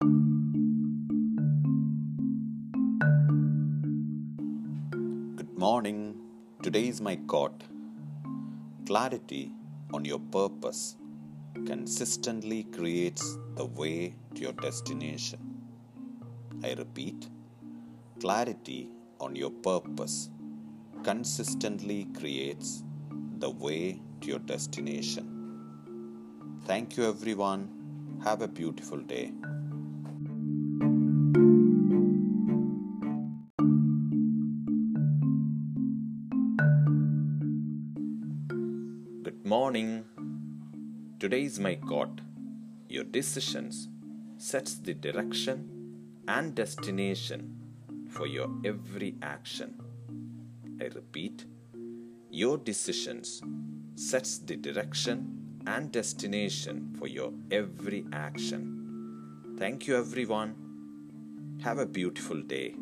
Good morning. Today is my quote. Clarity on your purpose consistently creates the way to your destination. I repeat, clarity on your purpose consistently creates the way to your destination. Thank you, everyone. Have a beautiful day. Morning. Today is my quote. Your decisions sets the direction and destination for your every action. I repeat, your decisions sets the direction and destination for your every action. Thank you everyone. Have a beautiful day.